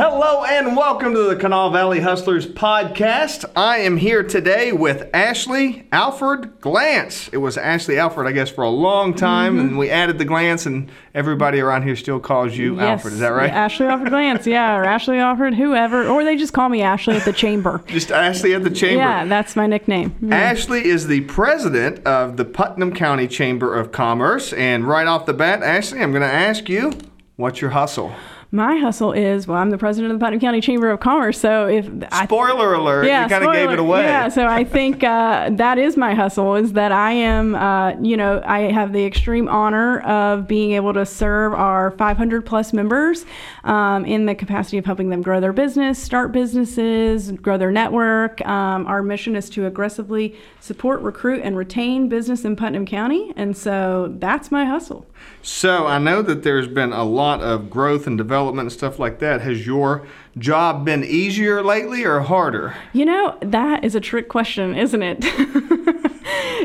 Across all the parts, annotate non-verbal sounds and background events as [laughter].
Hello and welcome to the Kanawha Valley Hustlers podcast. I am here today with Ashley Alford Glance. It was Ashley Alford, I guess, for a long time, Mm-hmm. and we added the Glance, and everybody around here still calls you Alford. Is that right? Ashley Alford Glance, yeah, or Ashley Alford, whoever, or they just call me Ashley at the chamber. [laughs] Just Ashley at the chamber. Yeah, that's my nickname. Mm. Ashley is the president of the Putnam County Chamber of Commerce, and right off the bat, Ashley, I'm going to ask you, what's your hustle? My hustle is well, I'm the president of the Putnam County Chamber of Commerce, so if I Spoiler alert! yeah, you kind of gave it away. Yeah, so I think uh, that is my hustle is that I am, uh, you know, I have the extreme honor of being able to serve our 500 plus members um, in the capacity of helping them grow their business, start businesses, grow their network. Um, our mission is to aggressively support, recruit, and retain business in Putnam County, and so that's my hustle. So I know that there's been a lot of growth and development and stuff like that. Has your job been easier lately or harder? You know, that is a trick question, isn't it? [laughs]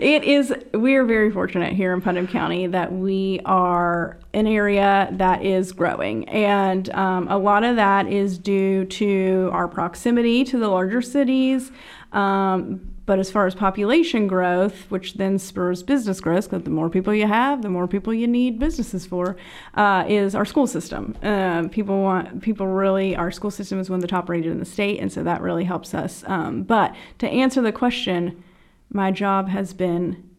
it is, we are very fortunate here in Putnam County that we are an area that is growing. And um, a lot of that is due to our proximity to the larger cities. Um, but as far as population growth, which then spurs business growth, because the more people you have, the more people you need businesses for, uh, is our school system. Um, people want people really. Our school system is one of the top rated in the state, and so that really helps us. Um, but to answer the question, my job has been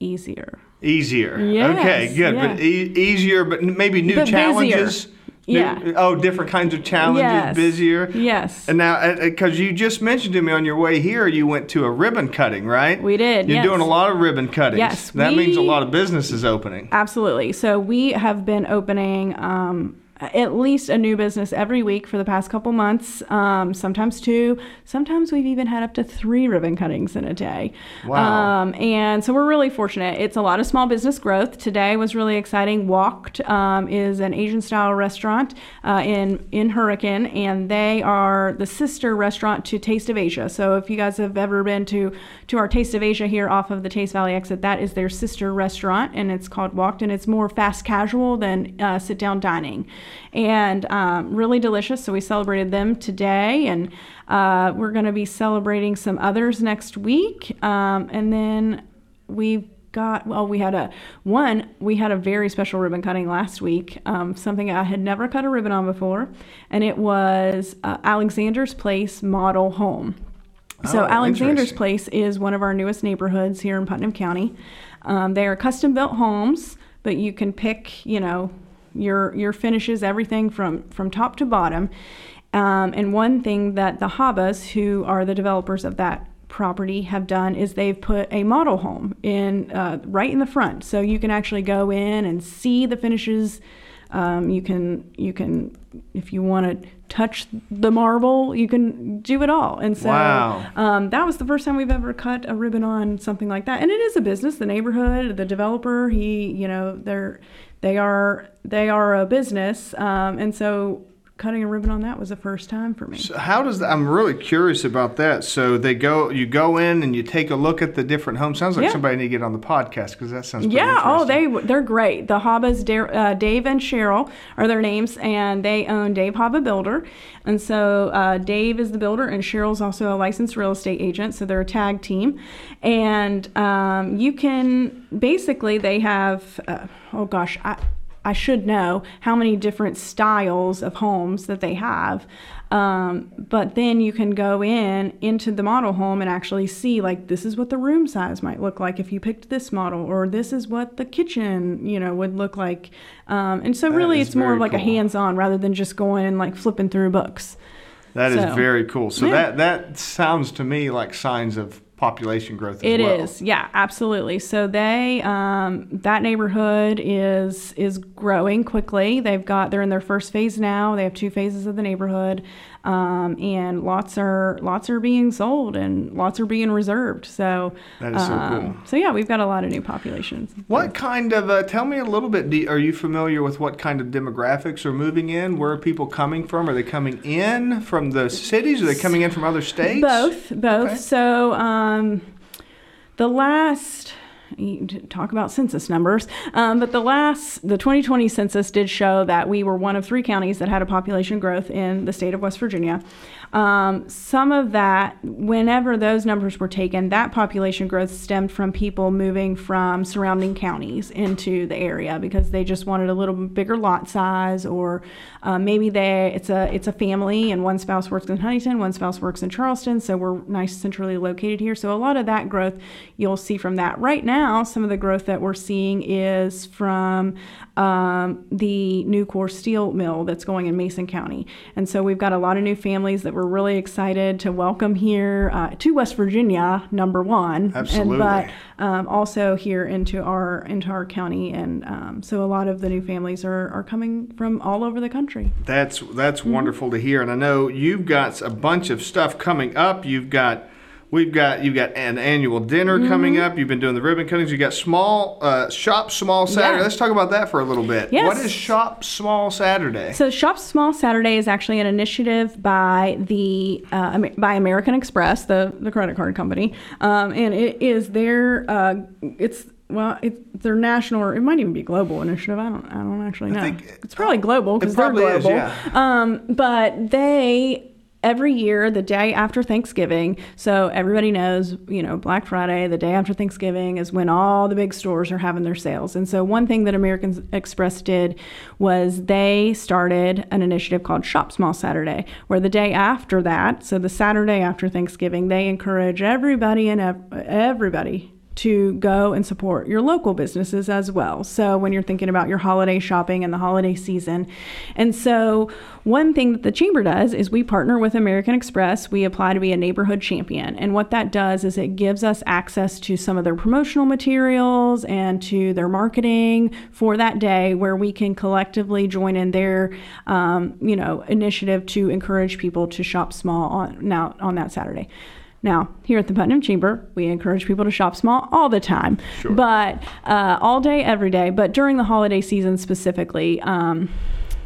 easier. Easier. Yes, okay, good. But e- easier, but maybe new But busier. New- Yeah. oh, different kinds of challenges. Yes. Busier. Yes. And now, because you just mentioned to me on your way here, you went to a ribbon cutting, right? We did, You're yes. doing a lot of ribbon cuttings. Yes, That means a lot of businesses opening. Absolutely. So we have been opening um, at least a new business every week for the past couple months, um, sometimes two. Sometimes we've even had up to three ribbon cuttings in a day. Wow. Um, and so we're really fortunate. It's a lot of small business growth. Today was really exciting. Walked um, is an Asian style restaurant uh, in, in Hurricane, and they are the sister restaurant to Taste of Asia. So if you guys have ever been to, to our Taste of Asia here off of the Teays Valley exit, that is their sister restaurant, and it's called Walked, and it's more fast casual than uh, sit down dining. And um, really delicious. So we celebrated them today, and uh, we're going to be celebrating some others next week. Um, and then we've got well we had a one we had a very special ribbon cutting last week um, something i had never cut a ribbon on before and it was uh, alexander's place model home so Oh, alexander's place is one of our newest neighborhoods here in putnam county um, they are custom built homes but you can pick you know your your finishes everything from from top to bottom um, and one thing that the Habas, who are the developers of that property, have done is they've put a model home in uh, right in the front, so you can actually go in and see the finishes. Um, you can you can if you want to touch the marble, you can do it all. And so Wow. um, that was the first time we've ever cut a ribbon on something like that. And it is a business. The neighborhood, the developer, he, you know, they're they are they are a business. Um, and so cutting a ribbon on that was the first time for me. So how does that, I'm really curious about that. So they go, you go in and you take a look at the different homes. Sounds like Yeah. somebody need to get on the podcast because that sounds Yeah. Oh, they they're great. The Habas, uh, Dave and Cheryl are their names, and they own Dave Haba Builder. And so uh, Dave is the builder, and Cheryl's also a licensed real estate agent. So they're a tag team, and um, you can basically they have uh, oh gosh I. I should know how many different styles of homes that they have. Um, but then you can go in into the model home and actually see like this is what the room size might look like if you picked this model, or this is what the kitchen you know would look like. Um, and so That really, it's more like a hands-on rather than just going and like flipping through books. That is So, very cool. So yeah. that that sounds to me like signs of population growth as It is, well. yeah, absolutely. So they, um, that neighborhood is is growing quickly. They've got they're in their first phase now. They have two phases of the neighborhood, um, and lots are lots are being sold and lots are being reserved. So That is so um, cool. So yeah, we've got a lot of new populations. What kind of? Uh, tell me a little bit. Do, are you familiar with what kind of demographics are moving in? Where are people coming from? Are they coming in from the cities? Are they coming in from other states? Both, both. Okay. So um, the last talk about census numbers. Um, but the last, the 2020 census did show that we were one of three counties that had a population growth in the state of West Virginia. Um, some of that, whenever those numbers were taken, that population growth stemmed from people moving from surrounding counties into the area because they just wanted a little bigger lot size, or uh, maybe they it's a it's a family and one spouse works in Huntington, one spouse works in Charleston, so we're nice centrally located here. So a lot of that growth you'll see from that. Right now, some of the growth that we're seeing is from um, Nucor steel mill that's going in Mason County, and so we've got a lot of new families that we're really excited to welcome here uh, to West Virginia, number one, Absolutely. and, but um, also here into our into our county, and um, so a lot of the new families are, are coming from all over the country. That's that's wonderful to hear, and I know you've got a bunch of stuff coming up. You've got we've got you've got an annual dinner coming up. You've been doing the ribbon cuttings. You got small uh, shop small Saturday. Yeah. Let's talk about that for a little bit. Yes. What is shop small Saturday? So Shop Small Saturday is actually an initiative by the uh, by American Express, the the credit card company, um, and it is their uh, it's. Well, it's their national, or it might even be global initiative. I don't, I don't actually know. think- it's probably global because they're probably is, global. yeah. Um, but they every year the day after Thanksgiving. So everybody knows, you know, Black Friday, the day after Thanksgiving is when all the big stores are having their sales. And so one thing that American Express did was they started an initiative called Shop Small Saturday, where the day after that, so the Saturday after Thanksgiving, they encourage everybody and ev- everybody to go and support your local businesses as well. So when you're thinking about your holiday shopping and the holiday season. And so one thing that the chamber does is we partner with American Express. We apply to be a neighborhood champion. And what that does is it gives us access to some of their promotional materials and to their marketing for that day where we can collectively join in their um, you know initiative to encourage people to shop small on now on that Saturday. Now, here at the Putnam Chamber, we encourage people to shop small all the time, Sure. but uh, all day, every day. But during the holiday season specifically, um,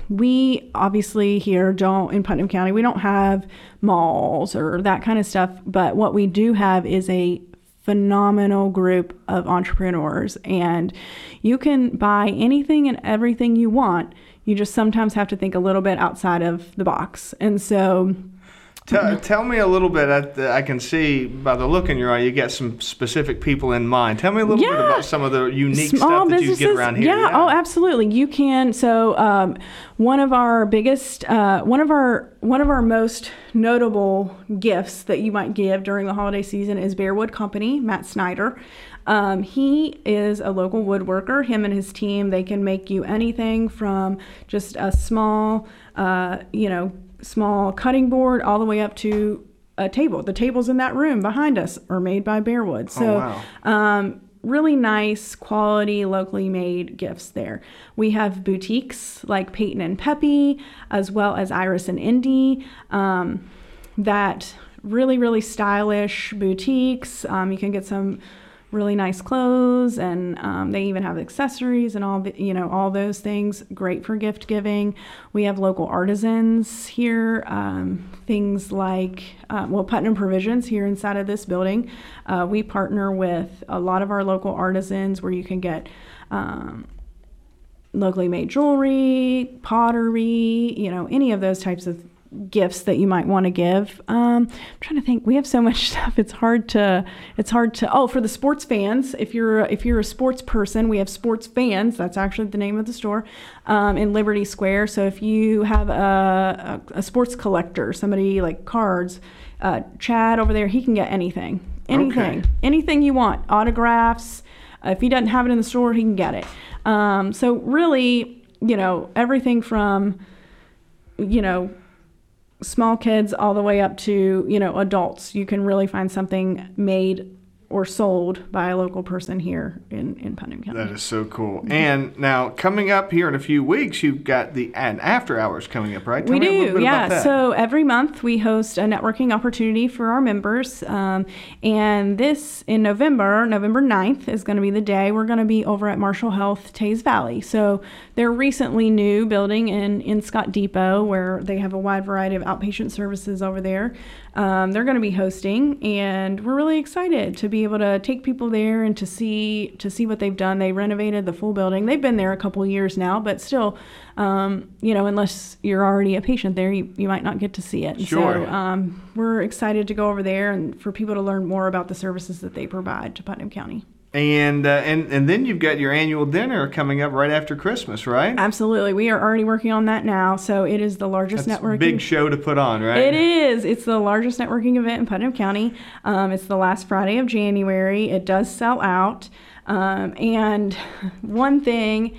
we obviously here don't in Putnam County we don't have malls or that kind of stuff. But what we do have is a phenomenal group of entrepreneurs, and you can buy anything and everything you want. You just sometimes have to think a little bit outside of the box, and so. Tell, tell me a little bit. I, I can see by the look in your eye, you got some specific people in mind. Tell me a little bit about some of the unique stuff that you get around here. Yeah, oh, absolutely. You can. So, um, one of our biggest, uh, one of our, one of our most notable gifts that you might give during the holiday season is Bearwood Company, Matt Snyder. Um, he is a local woodworker. Him and his team, they can make you anything from just a small, uh, you know, small cutting board all the way up to a table. The tables in that room behind us are made by Bearwood. So, wow. um, really nice quality locally made gifts there we have boutiques like peyton and peppy as well as iris and indy um, that really really stylish boutiques um, you can get some really nice clothes and um, they even have accessories and all the, you know all those things. Great for gift giving. We have local artisans here um, things like uh, well putnam provisions here inside of this building. Uh, we partner with a lot of our local artisans where you can get um, locally made jewelry pottery you know any of those types of gifts that you might want to give. Um, I'm trying to think. We have so much [laughs] stuff. It's hard to. It's hard to. Oh, for the sports fans, if you're if you're a sports person, we have sports fans. That's actually the name of the store um, in Liberty Square. So if you have a, a, a sports collector, somebody like cards, uh, Chad over there, he can get anything, anything, Okay. anything you want, autographs. Uh, if he doesn't have it in the store, he can get it. Um, so really, you know, everything from, you know, small kids all the way up to you know adults you can really find something made or sold by a local person here in, in Putnam County. That is so cool. And now coming up here in a few weeks, you've got the an after hours coming up, right? Tell we do, yeah. So every month we host a networking opportunity for our members. Um, and this in November, November 9th, is going to be the day we're going to be over at Marshall Health Teays Valley. So they're recently new building in, in Scott Depot where they have a wide variety of outpatient services over there. Um, they're going to be hosting, and we're really excited to be able to take people there and to see to see what they've done. They renovated the full building. They've been there a couple years now, but still, um, you know, unless you're already a patient there, you, you might not get to see it. And Sure. So um, we're excited to go over there and for people to learn more about the services that they provide to Putnam County. And uh, and and then you've got your annual dinner coming up right after Christmas, right? Absolutely, we are already working on that now. So it is the largest That's networking. big show to put on, right? It is. It's the largest networking event in Putnam County. Um, it's the last Friday of January. It does sell out. Um, and [laughs] one thing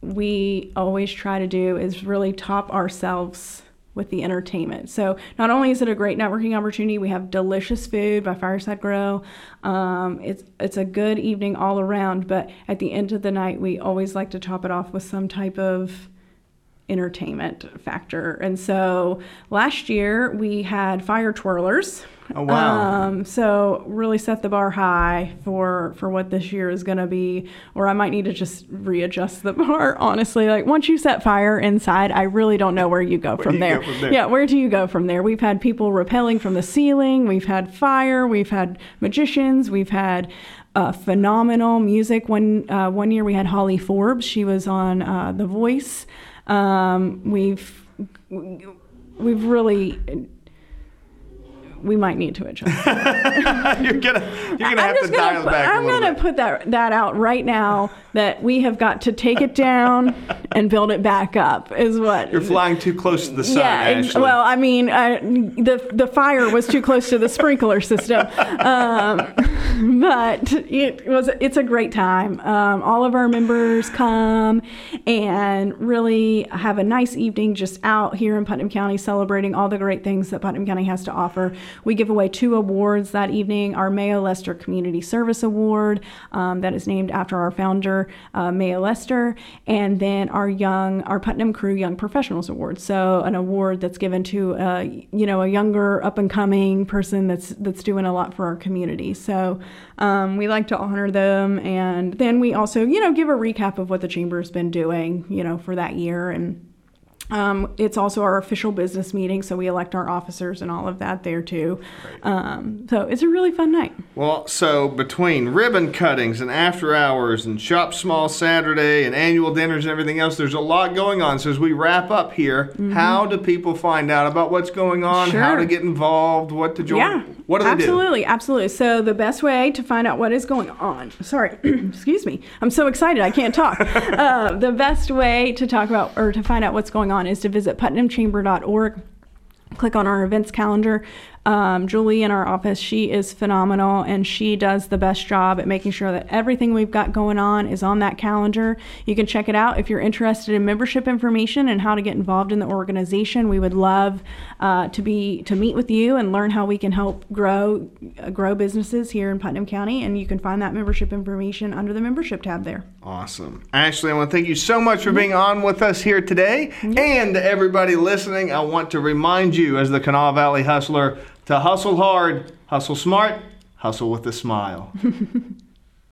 we always try to do is really top ourselves with the entertainment. So not only is it a great networking opportunity, we have delicious food by Fireside Grill. Um, it's it's a good evening all around. But at the end of the night, we always like to top it off with some type of entertainment factor. And so last year we had fire twirlers. Oh, wow. Um, so really set the bar high for for what this year is going to be. Or I might need to just readjust the [laughs] bar. Honestly, like once you set fire inside, I really don't know where you go, [laughs] from, you there. go from there? Yeah, where do you go from there? We've had people rappelling from the ceiling. We've had fire. We've had magicians. We've had uh, phenomenal music. One uh, one year we had Holly Forbes. She was on uh, The Voice. Um, we've we've really we might need to adjust. [laughs] you're gonna you're gonna have to just dial put, back a I'm gonna bit. put that that out right now that we have got to take it down and build it back up. Is what You're flying too close to the sun, yeah, well, I mean, I, the the fire was too close to the sprinkler system, um, [laughs] but it was it's a great time. Um, all of our members come and really have a nice evening just out here in Putnam County, celebrating all the great things that Putnam County has to offer. We give away two awards that evening: our Mayo Lester Community Service Award, um, that is named after our founder, uh, Mayo Lester, and then our young our Putnam Crew Young Professionals Award. So an award that's given to uh, you know a younger up and coming person that's that's doing a lot for our community. So um, we like to honor them, and then we also you know give a recap of what the chamber's been doing you know for that year and. Um, it's also our official business meeting, so we elect our officers and all of that there too. Um, so it's a really fun night. Well, so between ribbon cuttings and after hours and shop small Saturday and annual dinners and everything else, there's a lot going on. So as we wrap up here, how do people find out about what's going on? How Mm-hmm. To get involved? What to join? Yeah. What do they do? absolutely, Absolutely. So the best way to find out what is going on. [clears throat] Sorry, [clears throat] excuse me. I'm so excited I can't talk. [laughs] uh, the best way to talk about or to find out what's going on is to visit putnamchamber.org. Click on our events calendar. Um, Julie in our office, she is phenomenal and she does the best job at making sure that everything we've got going on is on that calendar. You can check it out if you're interested in membership information and how to get involved in the organization. We would love uh, to be to meet with you and learn how we can help grow uh, grow businesses here in Putnam County. And you can find that membership information under the membership tab there. Awesome. Ashley, I want to thank you so much for being on with us here today. And to everybody listening, I want to remind you, as the Kanawha Valley Hustler, to hustle hard, hustle smart, hustle with a smile. [laughs]